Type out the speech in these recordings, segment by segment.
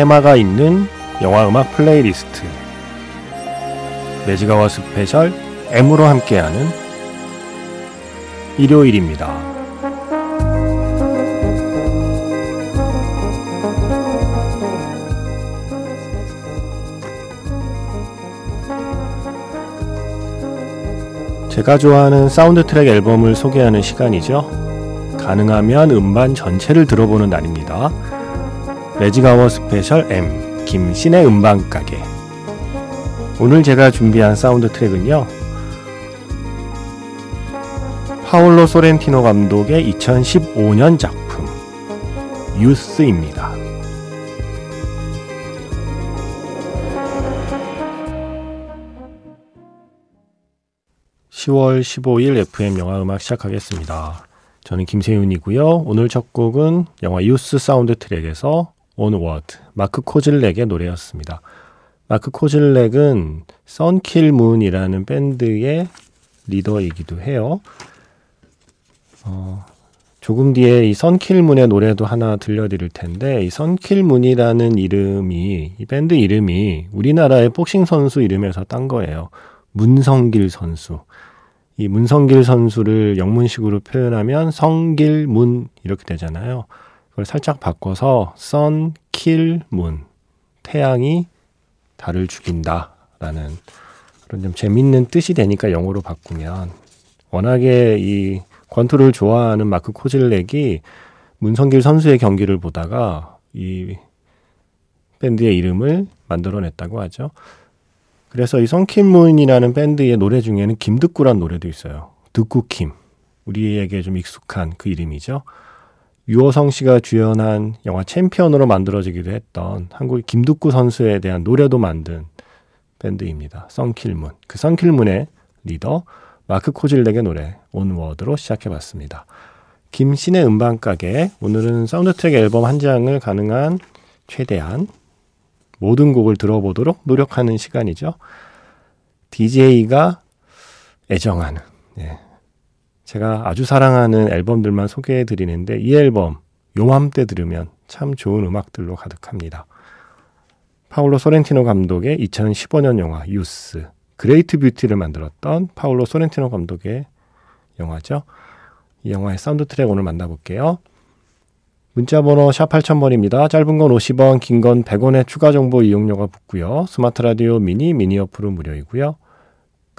테마가 있는 영화 음악 플레이리스트 매지가와 special M으로 함께하는 일요일입니다. 제가 좋아하는 사운드 트랙 앨범을 소개하는 시간이죠. 가능하면 음반 전체를 들어보는 날입니다. 매직아워 스페셜 M 김신의 음반가게 오늘 제가 준비한 사운드 트랙은요 파울로 소렌티노 감독의 2015년 작품 Youth입니다. (10월 15일) FM 영화 음악 시작하겠습니다. 저는 김세윤이고요. 오늘 첫 곡은 영화 유스 사운드 트랙에서 Onward 마크 코즐렉의 노래였습니다. 마크 코즐렉은 선킬문이라는 밴드의 리더이기도 해요. 어, 조금 뒤에 이 선킬문의 노래도 하나 들려드릴 텐데 이 선킬문이라는 이름이 이 밴드 이름이 우리나라의 복싱 선수 이름에서 딴 거예요. 문성길 선수. 이 문성길 선수를 영문식으로 표현하면 성길 문 이렇게 되잖아요. 그걸 살짝 바꿔서 sun, kill, moon. 태양이 달을 죽인다라는 그런 좀 재밌는 뜻이 되니까 영어로 바꾸면 워낙에 이 권투를 좋아하는 마크 코즐렉이 문성길 선수의 경기를 보다가 이 밴드의 이름을 만들어냈다고 하죠. 그래서 이 선킬문이라는 밴드의 노래 중에는 김득구란 노래도 있어요. 득구 킴. 우리에게 좀 익숙한 그 이름이죠. 유오성 씨가 주연한 영화 챔피언으로 만들어지기도 했던 한국의 김득구 선수에 대한 노래도 만든 밴드입니다. 선킬문. 그 선킬문의 리더 마크 코질렉의 노래 Onward로 시작해봤습니다. 김씨네 음반가게 오늘은 사운드 트랙 앨범 한 장을 가능한 최대한 모든 곡을 들어보도록 노력하는 시간이죠. DJ가 애정하는 예, 제가 아주 사랑하는 앨범들만 소개해 드리는데 이 앨범 요맘때 들으면 참 좋은 음악들로 가득합니다. 파울로 소렌티노 감독의 2015년 영화 Youth Great Beauty를 만들었던 파울로 소렌티노 감독의 영화죠. 이 영화의 사운드 트랙 오늘 만나볼게요. 문자번호 샵 8000번입니다. 짧은 건 50원, 긴 건 100원의 추가 정보 이용료가 붙고요. 스마트 라디오 미니, 미니 어플은 무료이고요.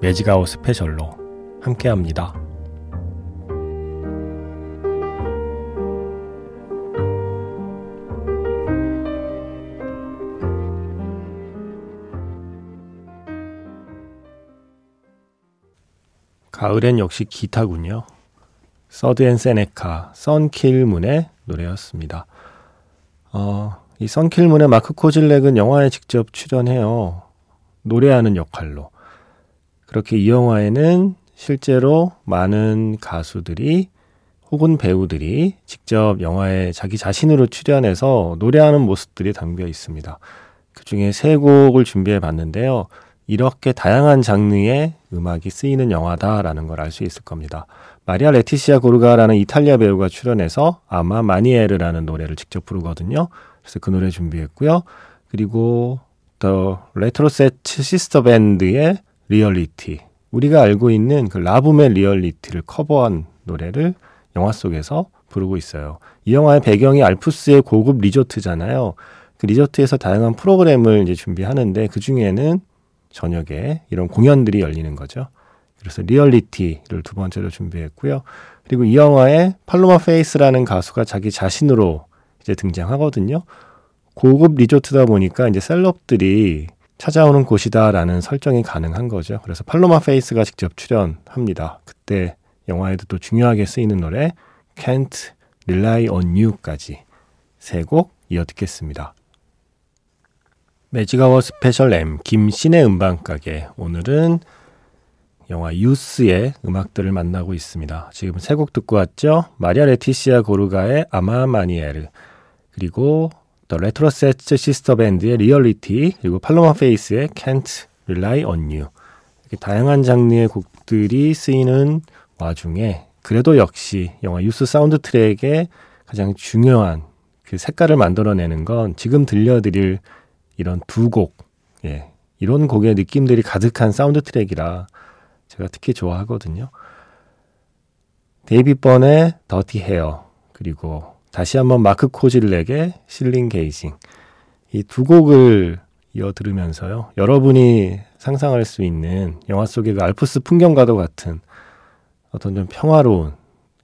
Magic Hour Special로 함께합니다. 가을엔 역시 기타군요. Third and Seneca, 선킬문의 노래였습니다. 어, 이 선킬문의 마크 코즐렉은 영화에 직접 출연해요. 노래하는 역할로. 그렇게 이 영화에는 실제로 많은 가수들이 혹은 배우들이 직접 영화에 자기 자신으로 출연해서 노래하는 모습들이 담겨 있습니다. 그 중에 세 곡을 준비해 봤는데요. 이렇게 다양한 장르의 음악이 쓰이는 영화다라는 걸 알 수 있을 겁니다. 마리아 레티시아 고르가라는 이탈리아 배우가 출연해서 À ma manière라는 노래를 직접 부르거든요. 그래서 그 노래 준비했고요. 그리고 더 레트로세트 시스터 밴드의 리얼리티. 우리가 알고 있는 그 La Boum의 Reality를 커버한 노래를 영화 속에서 부르고 있어요. 이 영화의 배경이 알프스의 고급 리조트잖아요. 그 리조트에서 다양한 프로그램을 이제 준비하는데 그 중에는 저녁에 이런 공연들이 열리는 거죠. 그래서 Reality를 두 번째로 준비했고요. 그리고 이 영화에 팔로마 페이스라는 가수가 자기 자신으로 이제 등장하거든요. 고급 리조트다 보니까 이제 celeb들이 찾아오는 곳이다라는 설정이 가능한 거죠. 그래서 팔로마 페이스가 직접 출연합니다. 그때 영화에도 또 중요하게 쓰이는 노래 Can't Rely on You까지 세 곡 이어 듣겠습니다. 매직아워 스페셜 M 김신의 음반가게 오늘은 영화 Youth의 음악들을 만나고 있습니다. 지금 세 곡 듣고 왔죠? 마리아 레티시아 고르가의 À ma manière 그리고 더 레트로세츠 시스터 밴드의 리얼리티 그리고 팔로마 페이스의 Can't Rely on You 이렇게 다양한 장르의 곡들이 쓰이는 와중에 그래도 역시 영화 유스 사운드 트랙의 가장 중요한 그 색깔을 만들어내는 건 지금 들려드릴 이런 두 곡, 예, 이런 곡의 느낌들이 가득한 사운드 트랙이라 제가 특히 좋아하거든요. 데이비드 번의 Dirty Hair 그리고 다시 한번 마크 코질렉의 Ceiling Gazing 이 두 곡을 이어 들으면서요. 여러분이 상상할 수 있는 영화 속의 그 알프스 풍경과도 같은 어떤 좀 평화로운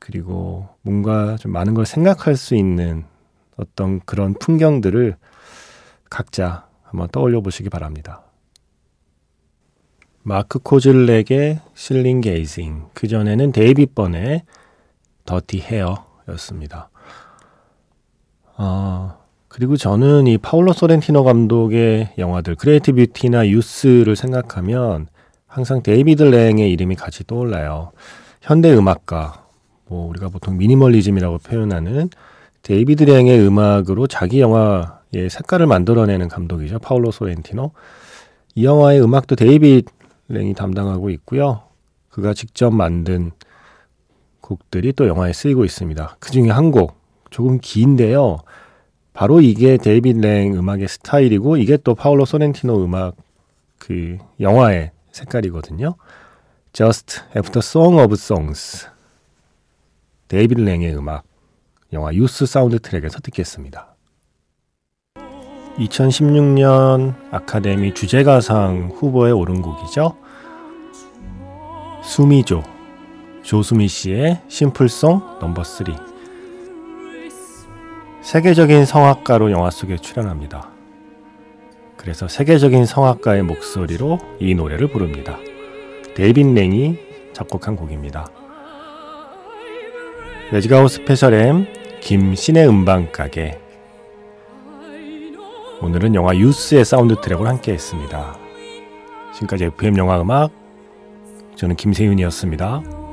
그리고 뭔가 좀 많은 걸 생각할 수 있는 어떤 그런 풍경들을 각자 한번 떠올려 보시기 바랍니다. 마크 코즐렉의 Ceiling Gazing, 그 전에는 데이비드 번의 Dirty Hair였습니다. 아, 그리고 저는 이 파울로 소렌티노 감독의 영화들 Great Beauty나 Youth를 생각하면 항상 데이비드 랭의 이름이 같이 떠올라요. 현대 음악가, 뭐 우리가 보통 미니멀리즘이라고 표현하는 데이비드 랭의 음악으로 자기 영화의 색깔을 만들어내는 감독이죠. 파울로 소렌티노. 이 영화의 음악도 데이비드 랭이 담당하고 있고요. 그가 직접 만든 곡들이 또 영화에 쓰이고 있습니다. 그 중에 한 곡, 조금 긴데요. 바로 이게 데이빗 랭 음악의 스타일이고 이게 또 파울로 소렌티노 음악 그 영화의 색깔이거든요. Just After Song of Songs 데이빗 랭의 음악 영화 유스 사운드 트랙에서 듣겠습니다. 2016년 아카데미 주제가상 후보에 오른 곡이죠. 수미조 조수미 씨의 Simple Song Number 3 세계적인 성악가로 영화 속에 출연합니다. 그래서 세계적인 성악가의 목소리로 이 노래를 부릅니다. 데이빗 랭이 작곡한 곡입니다. 매직아웃 스페셜 M 김신의 음반가게 오늘은 영화 유스의 사운드 트랙을 함께 했습니다. 지금까지 FM 영화 음악 저는 김세윤이었습니다.